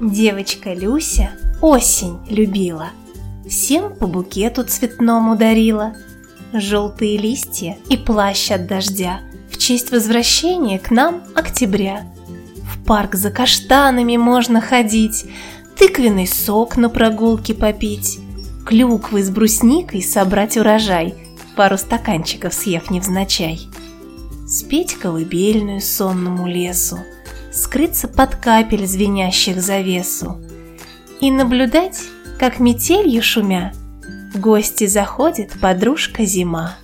Девочка Люся осень любила, Всем по букету цветному дарила. Желтые листья и плащ от дождя В честь возвращения к нам октября. В парк за каштанами можно ходить, Тыквенный сок на прогулке попить, Клюквы с брусникой собрать урожай, Пару стаканчиков съев невзначай. Спеть колыбельную сонному лесу, скрыться под капель звенящих завесу и наблюдать, как метелью шумя гости заходит подружка зима.